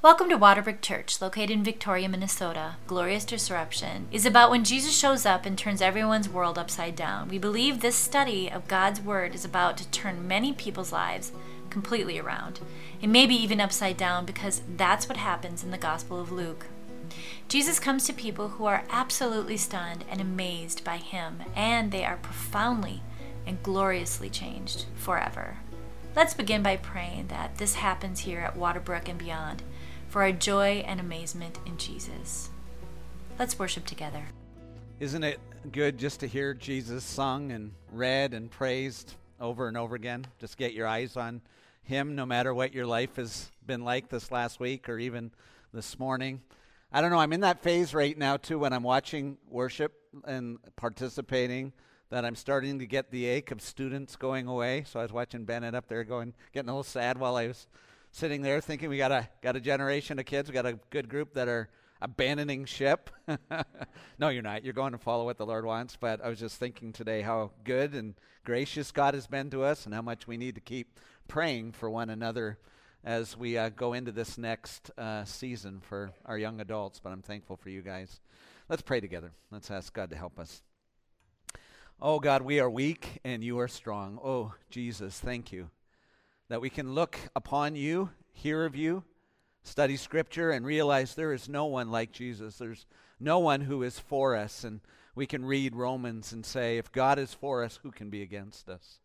Welcome to Waterbrooke Church, located in Victoria, Minnesota. Glorious Disruption is about when Jesus shows up and turns everyone's world upside down. We believe this study of God's Word is about to turn many people's lives completely around, and maybe even upside down because that's what happens in the Gospel of Luke. Jesus comes to people who are absolutely stunned and amazed by Him, and they are profoundly and gloriously changed forever. Let's begin by praying that this happens here at Waterbrooke and beyond for our joy and amazement in Jesus. Let's worship together. Isn't it good just to hear Jesus sung and read and praised over and over again? Just get your eyes on Him no matter what your life has been like this last week or even this morning. I don't know, I'm in that phase right now too when I'm watching worship and participating that I'm starting to get the ache of students going away. So I was watching Bennett up there going, getting a little sad while I was sitting there thinking we got a got a generation of kids, we got a good group that are abandoning ship. no, you're not. You're going to follow what the Lord wants. But I was just thinking today how good and gracious God has been to us, and how much we need to keep praying for one another as we uh, go into this next uh, season for our young adults. But I'm thankful for you guys. Let's pray together. Let's ask God to help us. Oh God, we are weak and you are strong. Oh Jesus, thank you that we can look upon you, hear of you, study Scripture, and realize there is no one like Jesus. There's no one who is for us. And we can read Romans and say, if God is for us, who can be against us?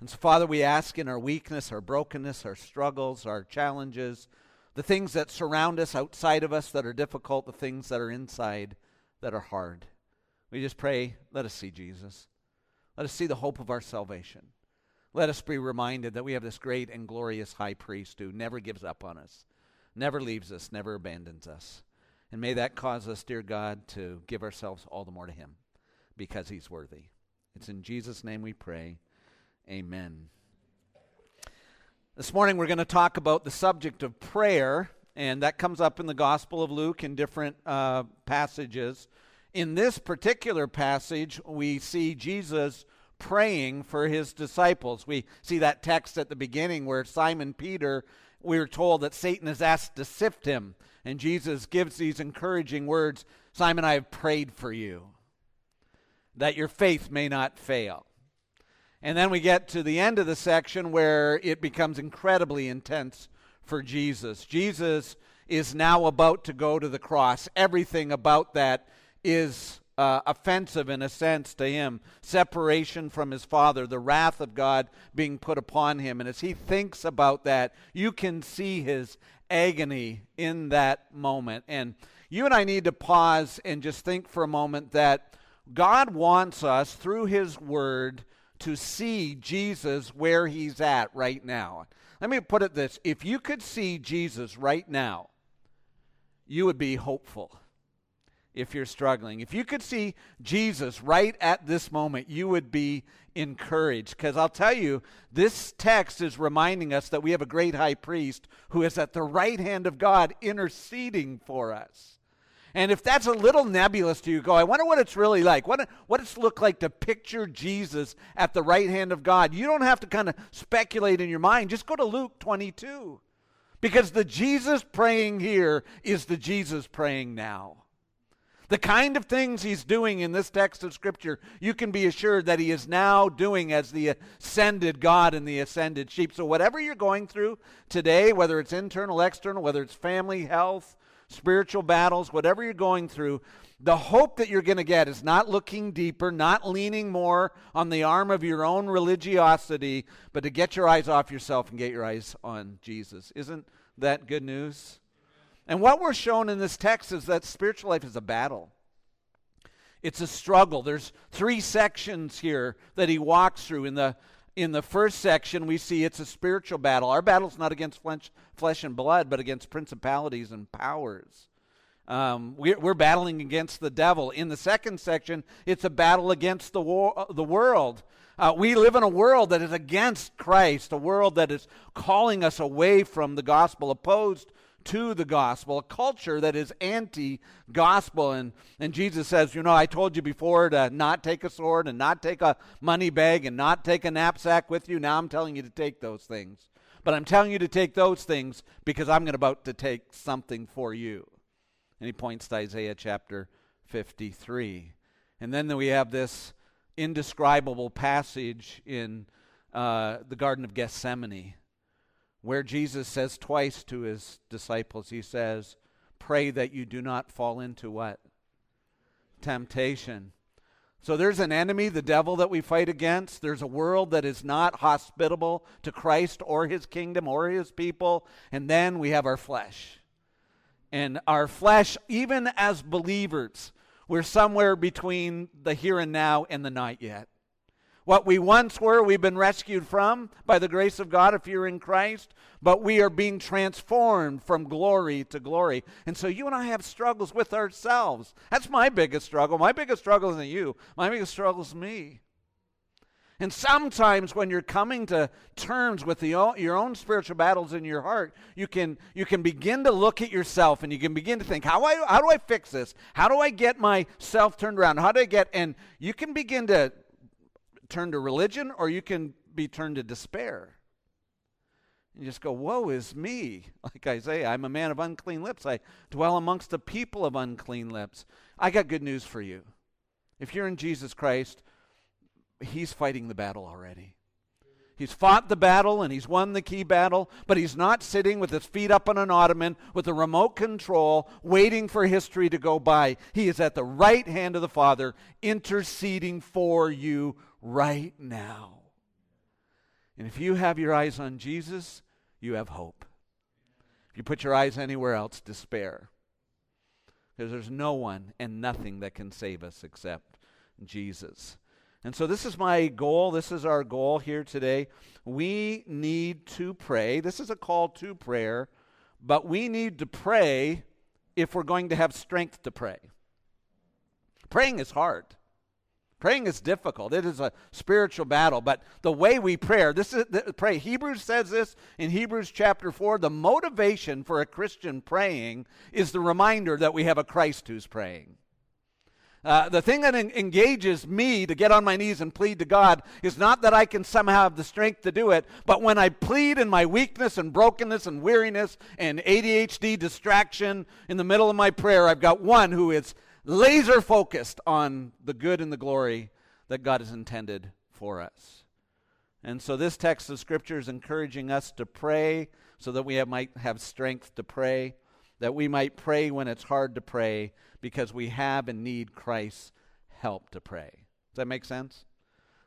And so, Father, we ask in our weakness, our brokenness, our struggles, our challenges, the things that surround us outside of us that are difficult, the things that are inside that are hard. We just pray, let us see Jesus. Let us see the hope of our salvation. Let us be reminded that we have this great and glorious high priest who never gives up on us, never leaves us, never abandons us. And may that cause us, dear God, to give ourselves all the more to him because he's worthy. It's in Jesus' name we pray. Amen. This morning we're going to talk about the subject of prayer, and that comes up in the Gospel of Luke in different uh, passages. In this particular passage, we see Jesus praying for his disciples. We see that text at the beginning where Simon Peter, we are told that Satan is asked to sift him. And Jesus gives these encouraging words Simon, I have prayed for you, that your faith may not fail. And then we get to the end of the section where it becomes incredibly intense for Jesus. Jesus is now about to go to the cross. Everything about that is uh, offensive in a sense to him separation from his father, the wrath of God being put upon him. And as he thinks about that, you can see his agony in that moment. And you and I need to pause and just think for a moment that God wants us through his word to see Jesus where he's at right now. Let me put it this if you could see Jesus right now, you would be hopeful if you're struggling. If you could see Jesus right at this moment, you would be encouraged. Because I'll tell you, this text is reminding us that we have a great high priest who is at the right hand of God interceding for us. And if that's a little nebulous to you, go, I wonder what it's really like. What, what it's look like to picture Jesus at the right hand of God. You don't have to kind of speculate in your mind. Just go to Luke 22. Because the Jesus praying here is the Jesus praying now. The kind of things he's doing in this text of Scripture, you can be assured that he is now doing as the ascended God and the ascended sheep. So, whatever you're going through today, whether it's internal, external, whether it's family, health, spiritual battles, whatever you're going through, the hope that you're going to get is not looking deeper, not leaning more on the arm of your own religiosity, but to get your eyes off yourself and get your eyes on Jesus. Isn't that good news? And what we're shown in this text is that spiritual life is a battle. It's a struggle. There's three sections here that he walks through. In the in the first section, we see it's a spiritual battle. Our battle is not against flesh, flesh and blood, but against principalities and powers. Um, we're, we're, battling against the devil. In the second section, it's a battle against the, war, the world. Uh, we live in a world that is against Christ, a world that is calling us away from the gospel, opposed to the gospel, a culture that is anti gospel. And, and Jesus says, You know, I told you before to not take a sword and not take a money bag and not take a knapsack with you. Now I'm telling you to take those things. But I'm telling you to take those things because I'm going about to take something for you. And he points to Isaiah chapter 53. And then we have this indescribable passage in uh, the Garden of Gethsemane where Jesus says twice to his disciples, He says, Pray that you do not fall into what? Temptation. So there's an enemy, the devil, that we fight against. There's a world that is not hospitable to Christ or his kingdom or his people. And then we have our flesh. And our flesh, even as believers, we're somewhere between the here and now and the not yet. What we once were, we've been rescued from by the grace of God if you're in Christ, but we are being transformed from glory to glory. And so you and I have struggles with ourselves. That's my biggest struggle. My biggest struggle isn't you, my biggest struggle is me. And sometimes when you're coming to terms with the, your own spiritual battles in your heart, you can, you can begin to look at yourself and you can begin to think, how, I, how do I fix this? How do I get myself turned around? How do I get, and you can begin to turn to religion or you can be turned to despair. You just go, Woe is me. Like Isaiah, I'm a man of unclean lips. I dwell amongst the people of unclean lips. I got good news for you. If you're in Jesus Christ, He's fighting the battle already. He's fought the battle and he's won the key battle, but he's not sitting with his feet up on an ottoman with a remote control waiting for history to go by. He is at the right hand of the Father interceding for you right now. And if you have your eyes on Jesus, you have hope. If you put your eyes anywhere else, despair. Because there's no one and nothing that can save us except Jesus. And so, this is my goal. This is our goal here today. We need to pray. This is a call to prayer, but we need to pray if we're going to have strength to pray. Praying is hard. Praying is difficult. It is a spiritual battle, but the way we pray, this is pray. Hebrews says this in Hebrews chapter 4, the motivation for a Christian praying is the reminder that we have a Christ who's praying. Uh, the thing that en- engages me to get on my knees and plead to God is not that I can somehow have the strength to do it, but when I plead in my weakness and brokenness and weariness and ADHD distraction in the middle of my prayer, I've got one who is laser focused on the good and the glory that God has intended for us. And so this text of Scripture is encouraging us to pray so that we have, might have strength to pray, that we might pray when it's hard to pray, because we have and need Christ's help to pray. Does that make sense?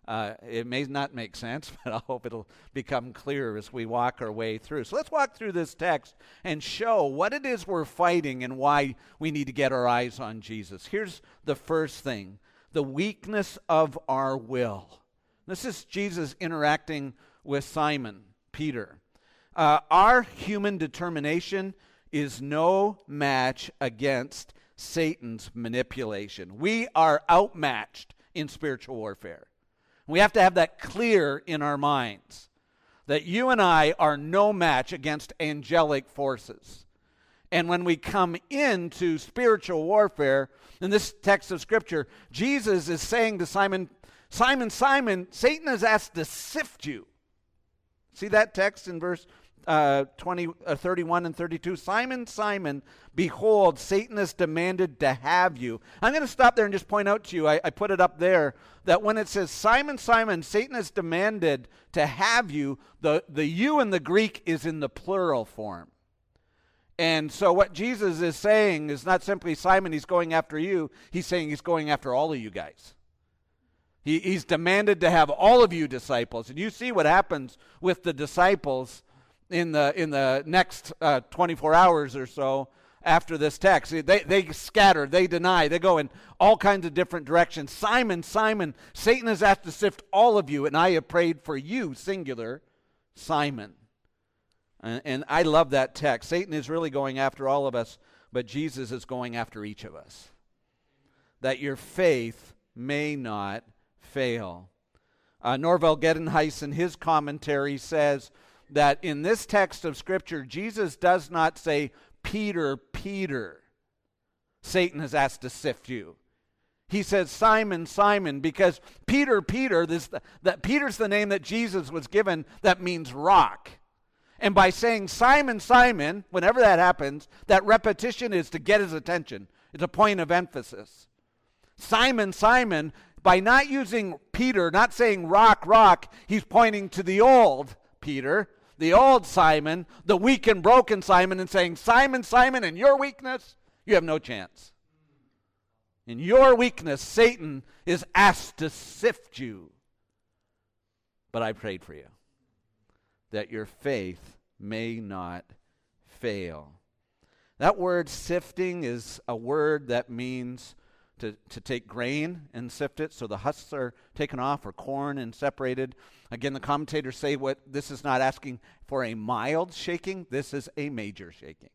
Uh, it may not make sense, but I hope it'll become clearer as we walk our way through. So let's walk through this text and show what it is we're fighting and why we need to get our eyes on Jesus. Here's the first thing the weakness of our will. This is Jesus interacting with Simon, Peter. Uh, our human determination is no match against Satan's manipulation. We are outmatched in spiritual warfare. We have to have that clear in our minds that you and I are no match against angelic forces. And when we come into spiritual warfare, in this text of Scripture, Jesus is saying to Simon, Simon, Simon, Satan has asked to sift you. See that text in verse uh, 20, uh, 31 and 32. Simon, Simon, behold, Satan has demanded to have you. I'm going to stop there and just point out to you, I, I put it up there, that when it says, Simon, Simon, Satan has demanded to have you, the, the you in the Greek is in the plural form. And so what Jesus is saying is not simply, Simon, he's going after you. He's saying he's going after all of you guys. He, he's demanded to have all of you disciples. And you see what happens with the disciples in the in the next uh, 24 hours or so after this text. They, they scatter, they deny, they go in all kinds of different directions. Simon, Simon, Satan has asked to sift all of you, and I have prayed for you, singular, Simon. And, and I love that text. Satan is really going after all of us, but Jesus is going after each of us. That your faith may not fail. Uh, Norval Geldenhuys, in his commentary, says, that in this text of Scripture, Jesus does not say, Peter, Peter, Satan has asked to sift you. He says, Simon, Simon, because Peter, Peter, this, that Peter's the name that Jesus was given that means rock. And by saying Simon, Simon, whenever that happens, that repetition is to get his attention. It's a point of emphasis. Simon, Simon, by not using Peter, not saying rock, rock, he's pointing to the old Peter, the old Simon, the weak and broken Simon, and saying, Simon, Simon, in your weakness, you have no chance. In your weakness, Satan is asked to sift you. But I prayed for you that your faith may not fail. That word sifting is a word that means to, to take grain and sift it so the husks are taken off or corn and separated. Again, the commentators say what this is not asking for a mild shaking, this is a major shaking.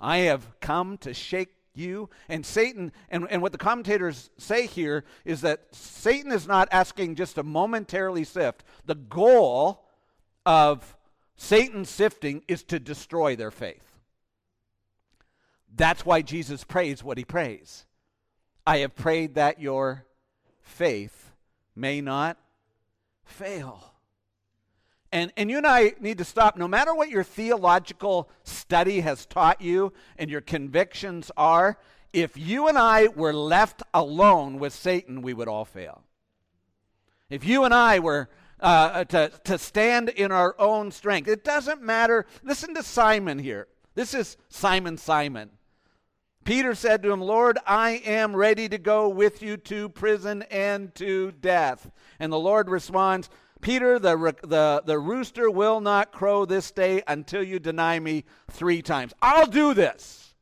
I have come to shake you. And Satan, and, and what the commentators say here is that Satan is not asking just to momentarily sift. The goal of Satan's sifting is to destroy their faith. That's why Jesus prays what he prays. I have prayed that your faith may not fail. And, and you and I need to stop. No matter what your theological study has taught you and your convictions are, if you and I were left alone with Satan, we would all fail. If you and I were uh, to, to stand in our own strength, it doesn't matter. Listen to Simon here. This is Simon Simon. Peter said to him, Lord, I am ready to go with you to prison and to death. And the Lord responds, Peter, the, the, the rooster will not crow this day until you deny me three times. I'll do this.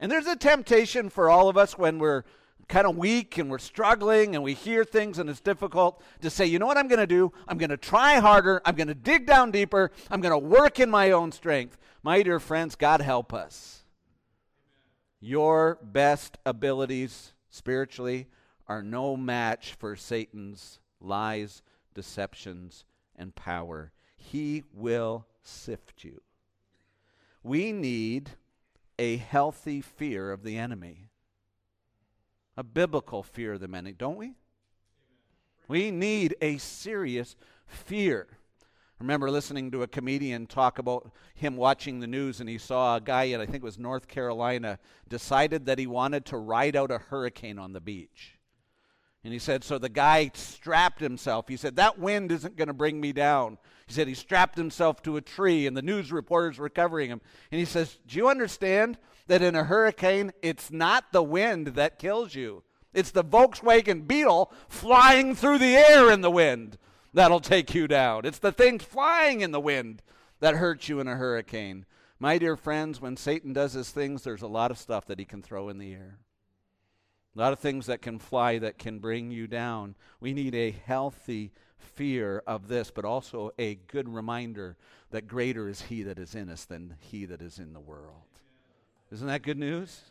And there's a temptation for all of us when we're kind of weak and we're struggling and we hear things and it's difficult to say, you know what I'm going to do? I'm going to try harder. I'm going to dig down deeper. I'm going to work in my own strength. My dear friends, God help us. Your best abilities spiritually are no match for Satan's lies, deceptions, and power. He will sift you. We need a healthy fear of the enemy, a biblical fear of the enemy, don't we? We need a serious fear remember listening to a comedian talk about him watching the news and he saw a guy in, I think it was North Carolina, decided that he wanted to ride out a hurricane on the beach. And he said, so the guy strapped himself. He said, that wind isn't going to bring me down. He said he strapped himself to a tree and the news reporters were covering him. And he says, do you understand that in a hurricane, it's not the wind that kills you? It's the Volkswagen Beetle flying through the air in the wind that'll take you down. It's the things flying in the wind that hurt you in a hurricane. My dear friends, when Satan does his things, there's a lot of stuff that he can throw in the air. A lot of things that can fly that can bring you down. We need a healthy fear of this, but also a good reminder that greater is he that is in us than he that is in the world. Isn't that good news?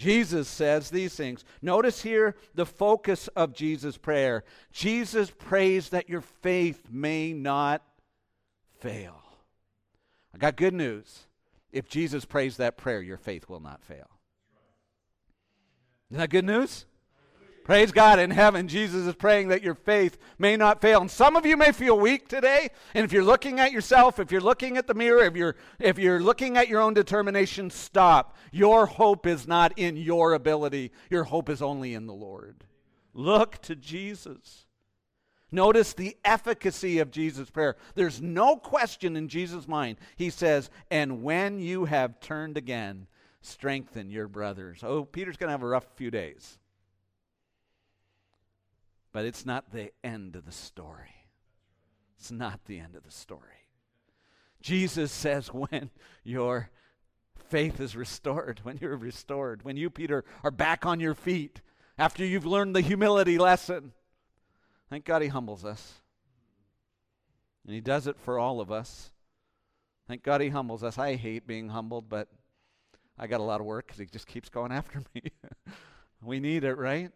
Jesus says these things. Notice here the focus of Jesus' prayer. Jesus prays that your faith may not fail. I got good news. If Jesus prays that prayer, your faith will not fail. Isn't that good news? Praise God in heaven. Jesus is praying that your faith may not fail. And some of you may feel weak today. And if you're looking at yourself, if you're looking at the mirror, if you're, if you're looking at your own determination, stop. Your hope is not in your ability, your hope is only in the Lord. Look to Jesus. Notice the efficacy of Jesus' prayer. There's no question in Jesus' mind. He says, And when you have turned again, strengthen your brothers. Oh, Peter's going to have a rough few days. But it's not the end of the story. It's not the end of the story. Jesus says, when your faith is restored, when you're restored, when you, Peter, are back on your feet after you've learned the humility lesson, thank God he humbles us. And he does it for all of us. Thank God he humbles us. I hate being humbled, but I got a lot of work because he just keeps going after me. we need it, right?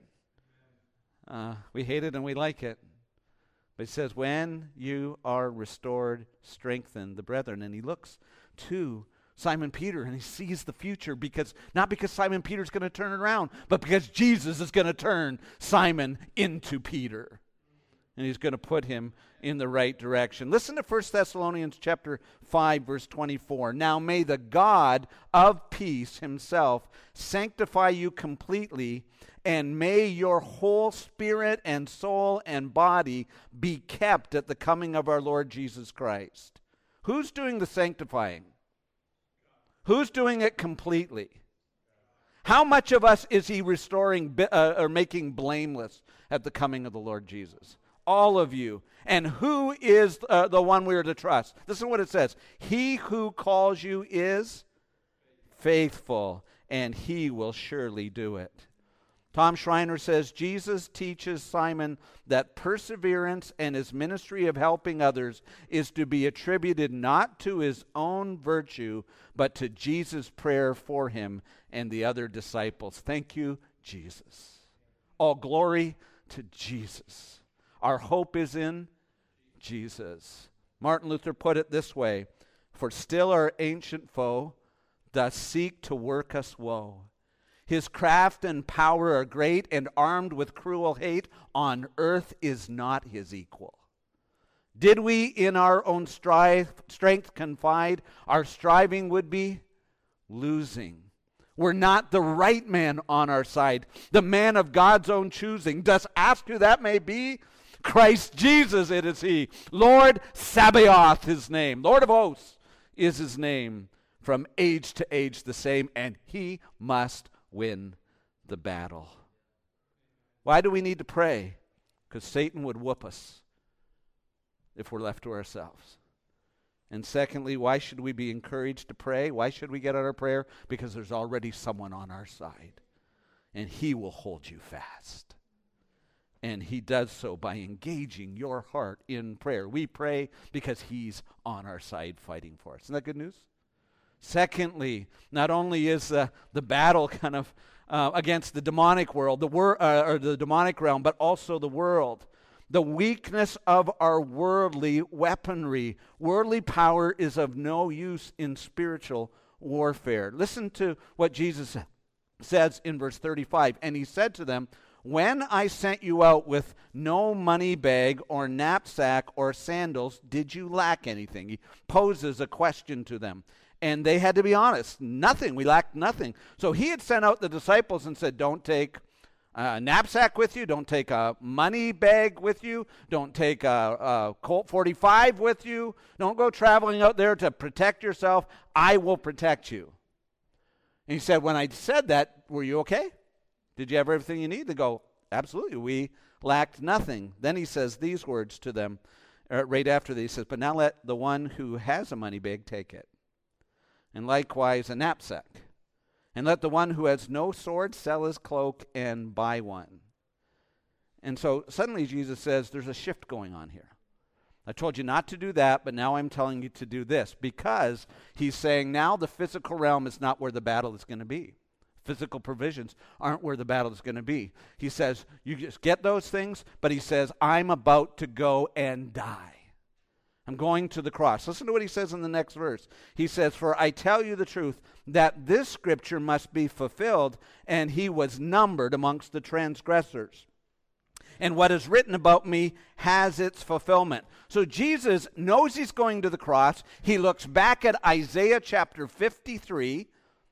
Uh, we hate it and we like it. But he says, when you are restored, strengthen the brethren. And he looks to Simon Peter and he sees the future because not because Simon Peter's going to turn around, but because Jesus is going to turn Simon into Peter. and he's going to put him in the right direction. Listen to 1 Thessalonians chapter 5 verse 24. Now may the God of peace himself sanctify you completely and may your whole spirit and soul and body be kept at the coming of our Lord Jesus Christ. Who's doing the sanctifying? Who's doing it completely? How much of us is he restoring uh, or making blameless at the coming of the Lord Jesus? All of you. And who is uh, the one we are to trust? This is what it says He who calls you is faithful, and he will surely do it. Tom Schreiner says Jesus teaches Simon that perseverance and his ministry of helping others is to be attributed not to his own virtue, but to Jesus' prayer for him and the other disciples. Thank you, Jesus. All glory to Jesus. Our hope is in Jesus. Martin Luther put it this way For still our ancient foe doth seek to work us woe his craft and power are great, and armed with cruel hate, on earth is not his equal. Did we in our own strive, strength confide, our striving would be losing. We're not the right man on our side, the man of God's own choosing. Does ask who that may be? Christ Jesus, it is he. Lord Sabaoth, his name. Lord of hosts is his name. From age to age the same, and he must win the battle. Why do we need to pray? Because Satan would whoop us if we're left to ourselves. And secondly, why should we be encouraged to pray? Why should we get out our prayer? Because there's already someone on our side, and he will hold you fast. And he does so by engaging your heart in prayer. We pray because he's on our side fighting for us. Isn't that good news? Secondly, not only is uh, the battle kind of uh, against the demonic world, the wor- uh, or the demonic realm, but also the world. The weakness of our worldly weaponry. Worldly power is of no use in spiritual warfare. Listen to what Jesus says in verse 35. And he said to them, When I sent you out with no money bag or knapsack or sandals, did you lack anything? He poses a question to them and they had to be honest. Nothing. We lacked nothing. So he had sent out the disciples and said, Don't take a knapsack with you. Don't take a money bag with you. Don't take a, a Colt 45 with you. Don't go traveling out there to protect yourself. I will protect you. And he said, When I said that, were you okay? Did you have everything you need? They go, Absolutely. We lacked nothing. Then he says these words to them uh, right after this. He says, But now let the one who has a money bag take it and likewise a knapsack. And let the one who has no sword sell his cloak and buy one. And so suddenly Jesus says, There's a shift going on here. I told you not to do that, but now I'm telling you to do this because he's saying now the physical realm is not where the battle is going to be. Physical provisions aren't where the battle is going to be. He says, You just get those things, but he says, I'm about to go and die. I'm going to the cross. Listen to what he says in the next verse. He says, For I tell you the truth, that this scripture must be fulfilled, and he was numbered amongst the transgressors. And what is written about me has its fulfillment. So Jesus knows he's going to the cross. He looks back at Isaiah chapter 53.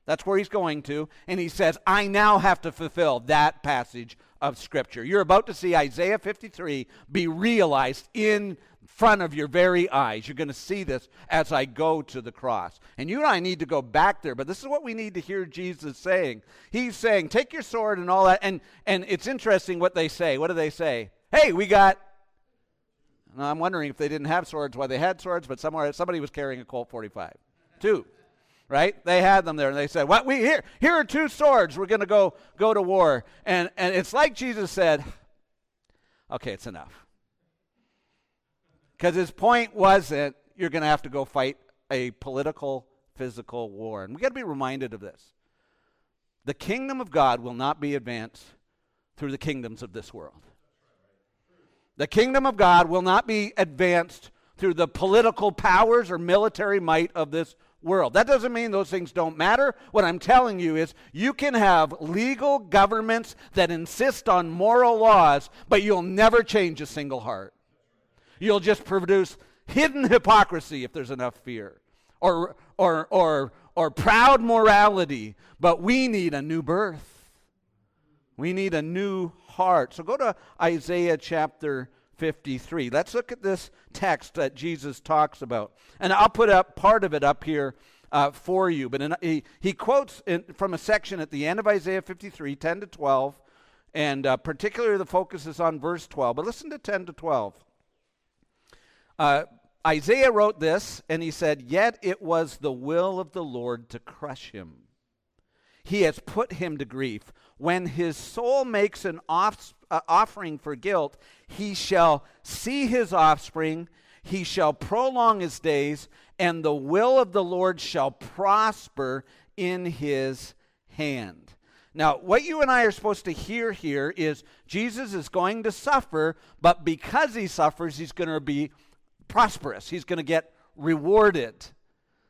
That's where he's going to. And he says, I now have to fulfill that passage of Scripture. You're about to see Isaiah 53 be realized in front of your very eyes. You're going to see this as I go to the cross. And you and I need to go back there, but this is what we need to hear Jesus saying. He's saying, take your sword and all that. And, and it's interesting what they say. What do they say? Hey, we got. Now, I'm wondering if they didn't have swords, why they had swords, but somewhere somebody was carrying a Colt 45. Two. Right? They had them there and they said, What we here here are two swords. We're gonna go go to war. And and it's like Jesus said, Okay, it's enough. Because his point was that you're going to have to go fight a political, physical war. And we got to be reminded of this. The kingdom of God will not be advanced through the kingdoms of this world. The kingdom of God will not be advanced through the political powers or military might of this world. That doesn't mean those things don't matter. What I'm telling you is you can have legal governments that insist on moral laws, but you'll never change a single heart. You'll just produce hidden hypocrisy if there's enough fear or or or or proud morality, but we need a new birth. We need a new heart. So go to Isaiah chapter 53. Let's look at this text that Jesus talks about. And I'll put up part of it up here uh, for you. But in, he, he quotes in, from a section at the end of Isaiah 53, 10 to 12. And uh, particularly the focus is on verse 12. But listen to 10 to 12. Uh, Isaiah wrote this, and he said, Yet it was the will of the Lord to crush him. He has put him to grief. When his soul makes an off, uh, offering for guilt, he shall see his offspring, he shall prolong his days, and the will of the Lord shall prosper in his hand. Now, what you and I are supposed to hear here is Jesus is going to suffer, but because he suffers, he's going to be prosperous. He's going to get rewarded.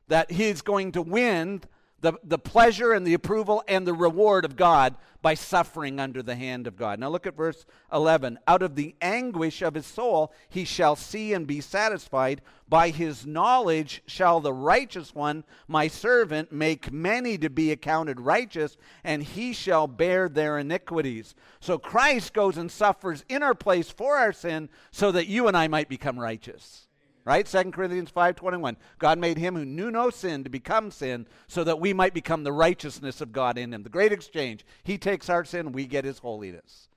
That he's going to win the, the pleasure and the approval and the reward of God by suffering under the hand of God. Now look at verse 11. Out of the anguish of his soul he shall see and be satisfied. By his knowledge shall the righteous one, my servant, make many to be accounted righteous, and he shall bear their iniquities. So Christ goes and suffers in our place for our sin so that you and I might become righteous right? 2 corinthians 5.21 god made him who knew no sin to become sin so that we might become the righteousness of god in him. The great exchange. He takes our sin we get his holiness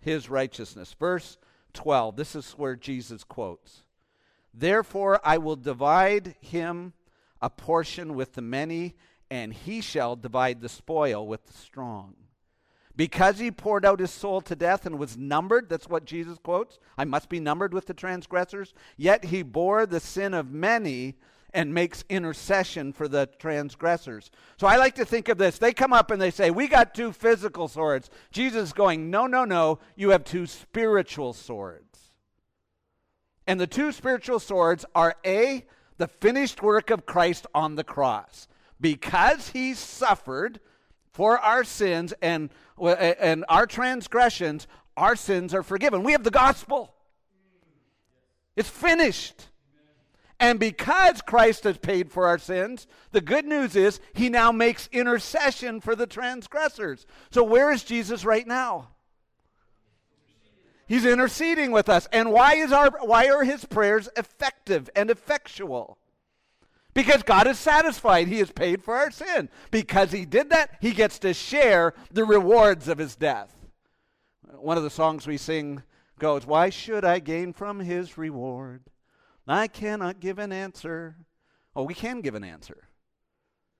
his righteousness. Verse 12 this is where jesus quotes. Therefore i will divide him a portion with the many and he shall divide the spoil with the strong because he poured out his soul to death and was numbered, that's what Jesus quotes. I must be numbered with the transgressors. Yet he bore the sin of many and makes intercession for the transgressors. So I like to think of this. They come up and they say, We got two physical swords. Jesus is going, No, no, no. You have two spiritual swords. And the two spiritual swords are A, the finished work of Christ on the cross. Because he suffered for our sins and uh, and our transgressions, our sins are forgiven. We have the gospel. It's finished. And because Christ has paid for our sins, the good news is he now makes intercession for the transgressors. So where is Jesus right now? He's interceding with us. And why is our why are his prayers effective and effectual? Because God is satisfied. He has paid for our sin. Because He did that, He gets to share the rewards of His death. One of the songs we sing goes, Why should I gain from His reward? I cannot give an answer. Oh, we can give an answer.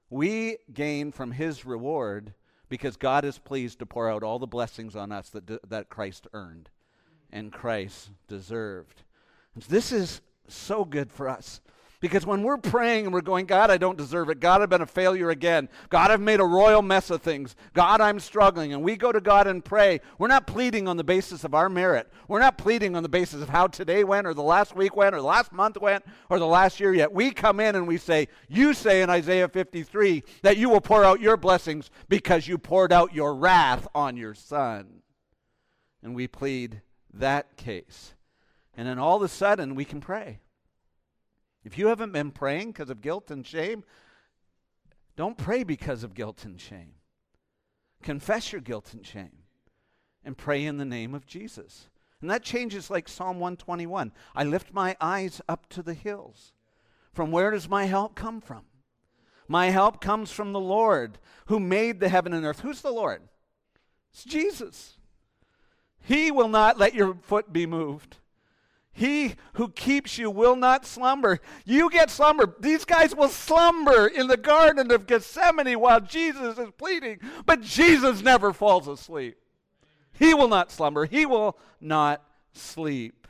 We gain from His reward because God is pleased to pour out all the blessings on us that, that Christ earned and Christ deserved. This is so good for us. Because when we're praying and we're going, God, I don't deserve it. God, I've been a failure again. God, I've made a royal mess of things. God, I'm struggling. And we go to God and pray. We're not pleading on the basis of our merit. We're not pleading on the basis of how today went or the last week went or the last month went or the last year yet. We come in and we say, You say in Isaiah 53 that you will pour out your blessings because you poured out your wrath on your son. And we plead that case. And then all of a sudden we can pray. If you haven't been praying because of guilt and shame, don't pray because of guilt and shame. Confess your guilt and shame and pray in the name of Jesus. And that changes like Psalm 121. I lift my eyes up to the hills. From where does my help come from? My help comes from the Lord who made the heaven and earth. Who's the Lord? It's Jesus. He will not let your foot be moved. He who keeps you will not slumber. You get slumber. These guys will slumber in the Garden of Gethsemane while Jesus is pleading, but Jesus never falls asleep. He will not slumber. He will not sleep.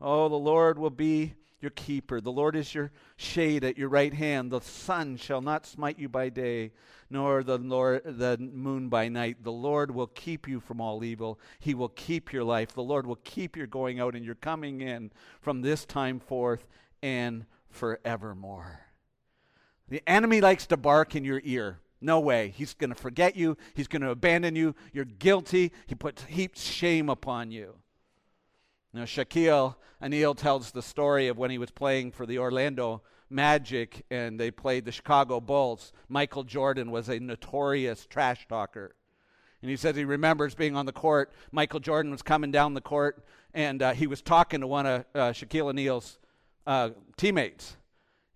Oh, the Lord will be your keeper. The Lord is your shade at your right hand. The sun shall not smite you by day, nor the Lord the moon by night. The Lord will keep you from all evil. He will keep your life. The Lord will keep your going out and your coming in from this time forth and forevermore. The enemy likes to bark in your ear. No way. He's going to forget you. He's going to abandon you. You're guilty. He puts heaps shame upon you. Now, Shaquille O'Neal tells the story of when he was playing for the Orlando Magic and they played the Chicago Bulls. Michael Jordan was a notorious trash talker. And he says he remembers being on the court. Michael Jordan was coming down the court and uh, he was talking to one of uh, Shaquille O'Neal's uh, teammates.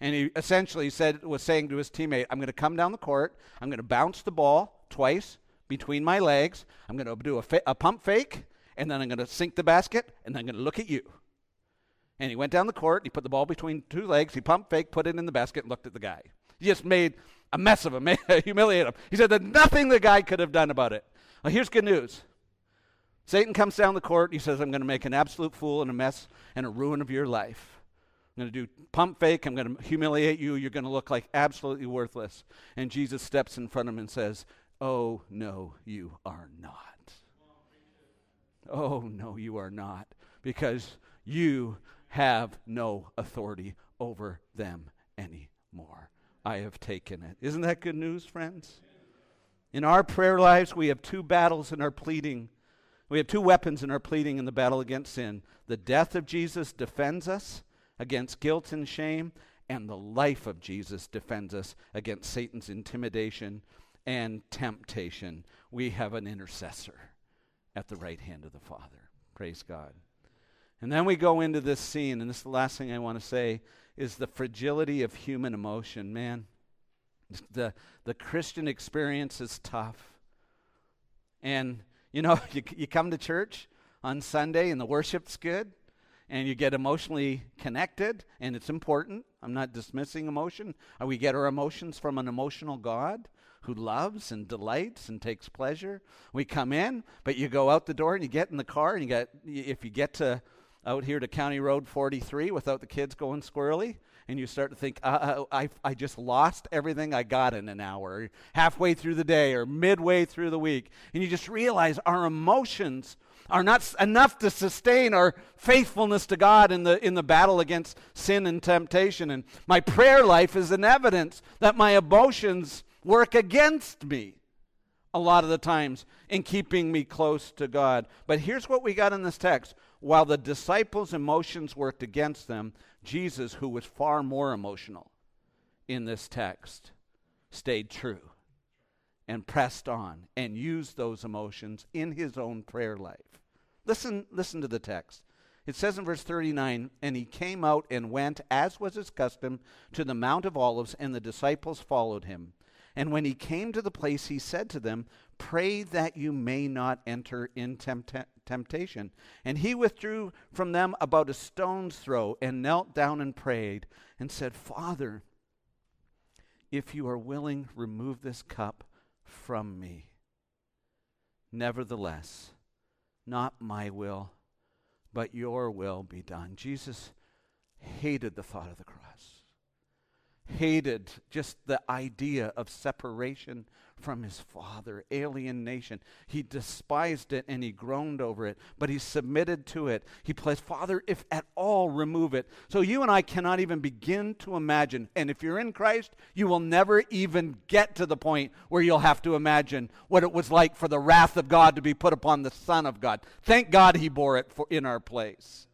And he essentially said, was saying to his teammate, I'm going to come down the court. I'm going to bounce the ball twice between my legs. I'm going to do a, fa- a pump fake, and then I'm going to sink the basket, and I'm going to look at you. And he went down the court. He put the ball between two legs. He pump fake, put it in the basket, and looked at the guy. He just made a mess of him, humiliated him. He said that nothing the guy could have done about it. Well, here's good news. Satan comes down the court. He says, I'm going to make an absolute fool and a mess and a ruin of your life. I'm going to do pump fake. I'm going to humiliate you. You're going to look like absolutely worthless. And Jesus steps in front of him and says, Oh, no, you are not. Oh, no, you are not. Because you have no authority over them anymore. I have taken it. Isn't that good news, friends? In our prayer lives, we have two battles in our pleading. We have two weapons in our pleading in the battle against sin. The death of Jesus defends us against guilt and shame, and the life of Jesus defends us against Satan's intimidation and temptation. We have an intercessor at the right hand of the Father. Praise God. And then we go into this scene, and this is the last thing I want to say is the fragility of human emotion. Man, the, the Christian experience is tough. And, you know, you, you come to church on Sunday and the worship's good, and you get emotionally connected, and it's important. I'm not dismissing emotion. Uh, we get our emotions from an emotional God who loves and delights and takes pleasure. We come in, but you go out the door and you get in the car, and you get, if you get to out here to County Road 43 without the kids going squirrely, and you start to think, uh, uh, I, I just lost everything I got in an hour, halfway through the day or midway through the week, and you just realize our emotions are not enough to sustain our faithfulness to God in the, in the battle against sin and temptation. And my prayer life is an evidence that my emotions work against me a lot of the times in keeping me close to God. But here's what we got in this text while the disciples' emotions worked against them, Jesus, who was far more emotional in this text, stayed true and pressed on and used those emotions in his own prayer life. Listen, listen to the text. It says in verse 39 And he came out and went, as was his custom, to the Mount of Olives, and the disciples followed him. And when he came to the place, he said to them, Pray that you may not enter in temptation. And he withdrew from them about a stone's throw and knelt down and prayed and said, Father, if you are willing, remove this cup from me. Nevertheless, not my will, but your will be done. Jesus hated the thought of the cross, hated just the idea of separation from his father, alienation. He despised it and he groaned over it, but he submitted to it. He plays, Father, if at all, remove it. So you and I cannot even begin to imagine. And if you're in Christ, you will never even get to the point where you'll have to imagine what it was like for the wrath of God to be put upon the Son of God. Thank God he bore it for, in our place.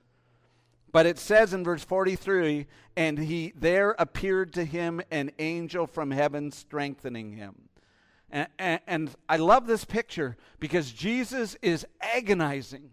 But it says in verse 43 and he there appeared to him an angel from heaven strengthening him. And, and, and, I love this picture because Jesus is agonizing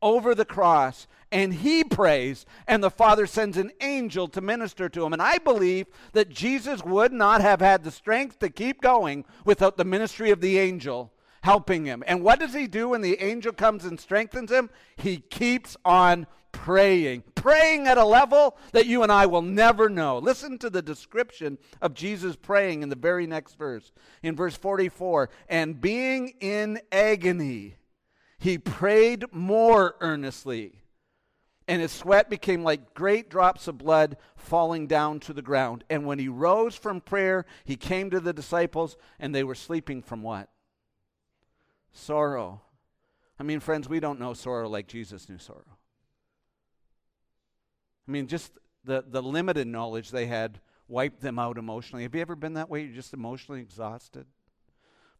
over the cross and he prays, and the Father sends an angel to minister to him. And I believe that Jesus would not have had the strength to keep going without the ministry of the angel helping him. And what does he do when the angel comes and strengthens him? He keeps on praying, praying at a level that you and I will never know. Listen to the description of Jesus praying in the very next verse. In verse 44, and being in agony, he prayed more earnestly. And his sweat became like great drops of blood falling down to the ground. And when he rose from prayer, he came to the disciples, and they were sleeping from what? Sorrow. I mean, friends, we don't know sorrow like Jesus knew sorrow. I mean, just the, the limited knowledge they had wiped them out emotionally. Have you ever been that way? You're just emotionally exhausted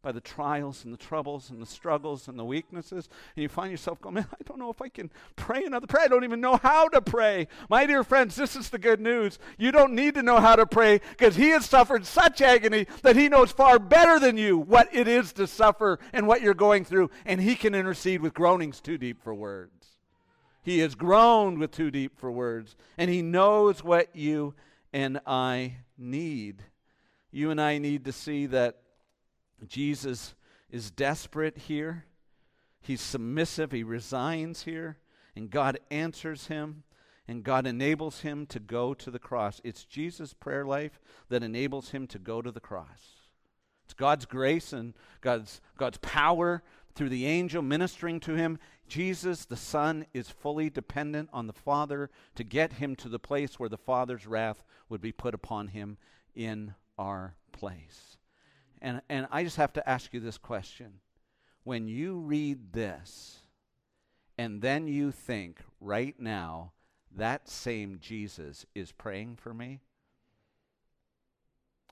by the trials and the troubles and the struggles and the weaknesses, and you find yourself going, Man, I don't know if I can pray another prayer. I don't even know how to pray. My dear friends, this is the good news. You don't need to know how to pray because He has suffered such agony that He knows far better than you what it is to suffer and what you're going through, and He can intercede with groanings too deep for words. He has groaned with too deep for words, and He knows what you and I need. You and I need to see that Jesus is desperate here. He's submissive. He resigns here. And God answers him. And God enables him to go to the cross. It's Jesus' prayer life that enables him to go to the cross. It's God's grace and God's, God's power through the angel ministering to him. Jesus, the Son, is fully dependent on the Father to get him to the place where the Father's wrath would be put upon him in our place. And, and I just have to ask you this question. When you read this, and then you think, right now, that same Jesus is praying for me,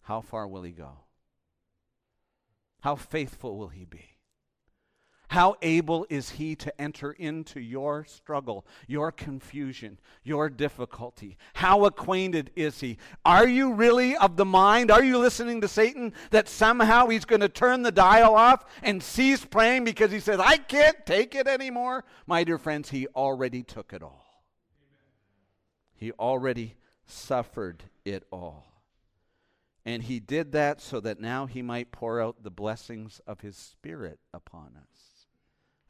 how far will he go? How faithful will he be? How able is He to enter into your struggle, your confusion, your difficulty? How acquainted is He? Are you really of the mind? Are you listening to Satan that somehow He's going to turn the dial off and cease praying because He says, I can't take it anymore? My dear friends, He already took it all. He already suffered it all. And he did that so that now he might pour out the blessings of his Spirit upon us.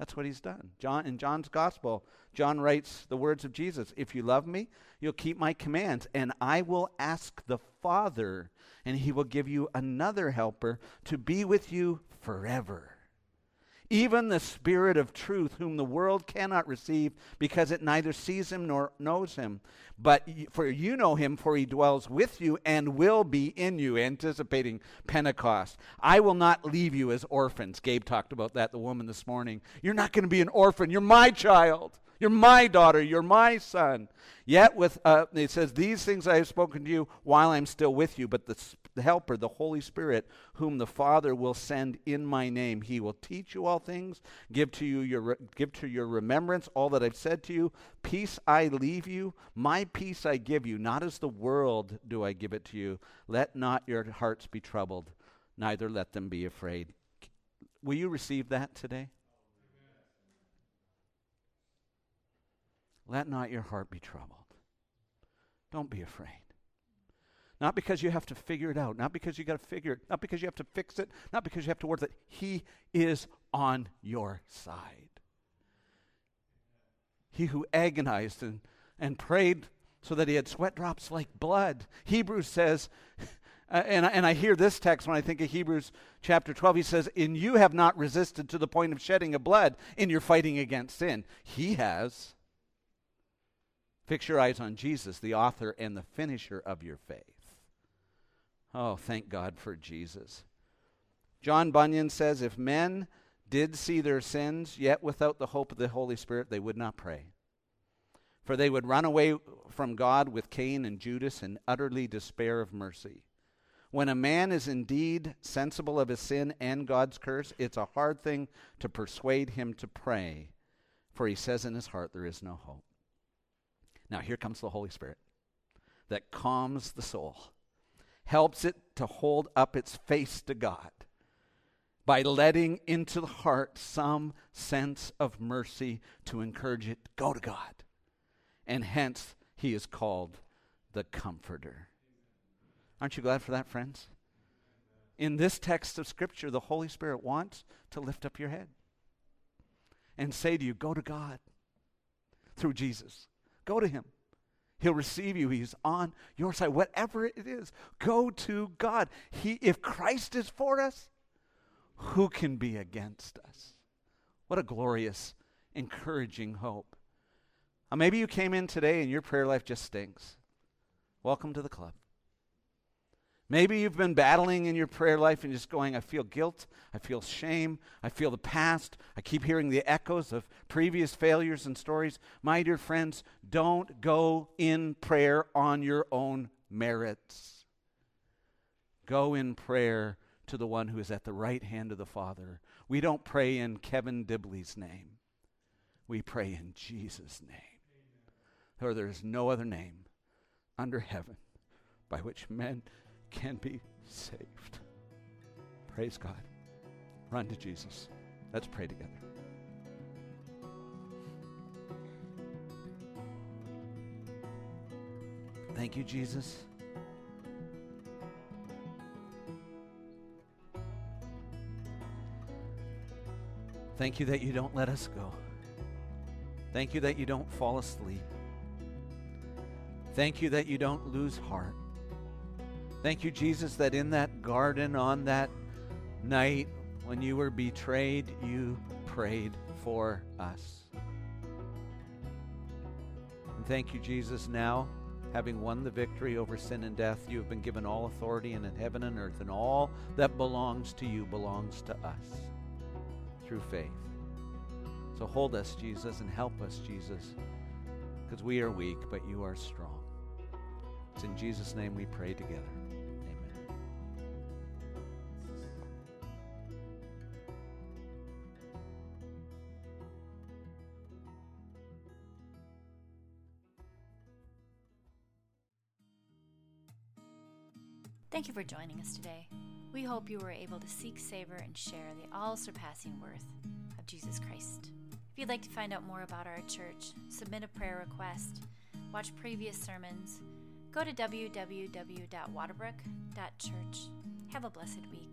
That's what he's done. John in John's gospel, John writes the words of Jesus, "If you love me, you'll keep my commands, and I will ask the Father, and he will give you another helper to be with you forever." Even the Spirit of truth, whom the world cannot receive because it neither sees him nor knows him. But for you know him, for he dwells with you and will be in you, anticipating Pentecost. I will not leave you as orphans. Gabe talked about that, the woman this morning. You're not going to be an orphan. You're my child. You're my daughter. You're my son. Yet, with uh, it says, These things I have spoken to you while I'm still with you, but the, the Helper, the Holy Spirit, whom the Father will send in my name, he will teach you all things, give to you your give to your remembrance all that I've said to you. Peace I leave you, my peace I give you. Not as the world do I give it to you. Let not your hearts be troubled, neither let them be afraid. Will you receive that today? Let not your heart be troubled. Don't be afraid. Not because you have to figure it out, not because you got to figure it, not because you have to fix it, not because you have to work it. He is on your side. He who agonized and, and prayed so that he had sweat drops like blood. Hebrews says, uh, and, and I hear this text when I think of Hebrews chapter 12. He says, And you have not resisted to the point of shedding of blood in your fighting against sin. He has. Fix your eyes on Jesus, the author and the finisher of your faith. Oh, thank God for Jesus. John Bunyan says if men did see their sins, yet without the hope of the Holy Spirit, they would not pray. For they would run away from God with Cain and Judas and utterly despair of mercy. When a man is indeed sensible of his sin and God's curse, it's a hard thing to persuade him to pray, for he says in his heart there is no hope. Now, here comes the Holy Spirit that calms the soul, helps it to hold up its face to God by letting into the heart some sense of mercy to encourage it to go to God. And hence, he is called the Comforter. Aren't you glad for that, friends? In this text of Scripture, the Holy Spirit wants to lift up your head and say to you, Go to God through Jesus. Go to him. He'll receive you. He's on your side. Whatever it is, go to God. He, if Christ is for us, who can be against us? What a glorious, encouraging hope. Uh, maybe you came in today and your prayer life just stinks. Welcome to the club. Maybe you've been battling in your prayer life and just going, I feel guilt, I feel shame, I feel the past, I keep hearing the echoes of previous failures and stories. My dear friends, don't go in prayer on your own merits. go in prayer to the one who is at the right hand of the Father. We don't pray in Kevin Dibbley's name. We pray in Jesus' name. For there is no other name under heaven by which men can be saved. Praise God. Run to Jesus. Let's pray together. Thank you, Jesus. Thank you that you don't let us go. Thank you that you don't fall asleep. Thank you that you don't lose heart. Thank you, Jesus, that in that garden on that night when you were betrayed, you prayed for us. And thank you, Jesus, now, having won the victory over sin and death, you have been given all authority and in heaven and earth, and all that belongs to you belongs to us through faith. So hold us, Jesus, and help us, Jesus, because we are weak, but you are strong. It's in Jesus' name we pray together. Thank you for joining us today. We hope you were able to seek, savor, and share the all surpassing worth of Jesus Christ. If you'd like to find out more about our church, submit a prayer request, watch previous sermons, go to www.waterbrooke.church. Have a blessed week.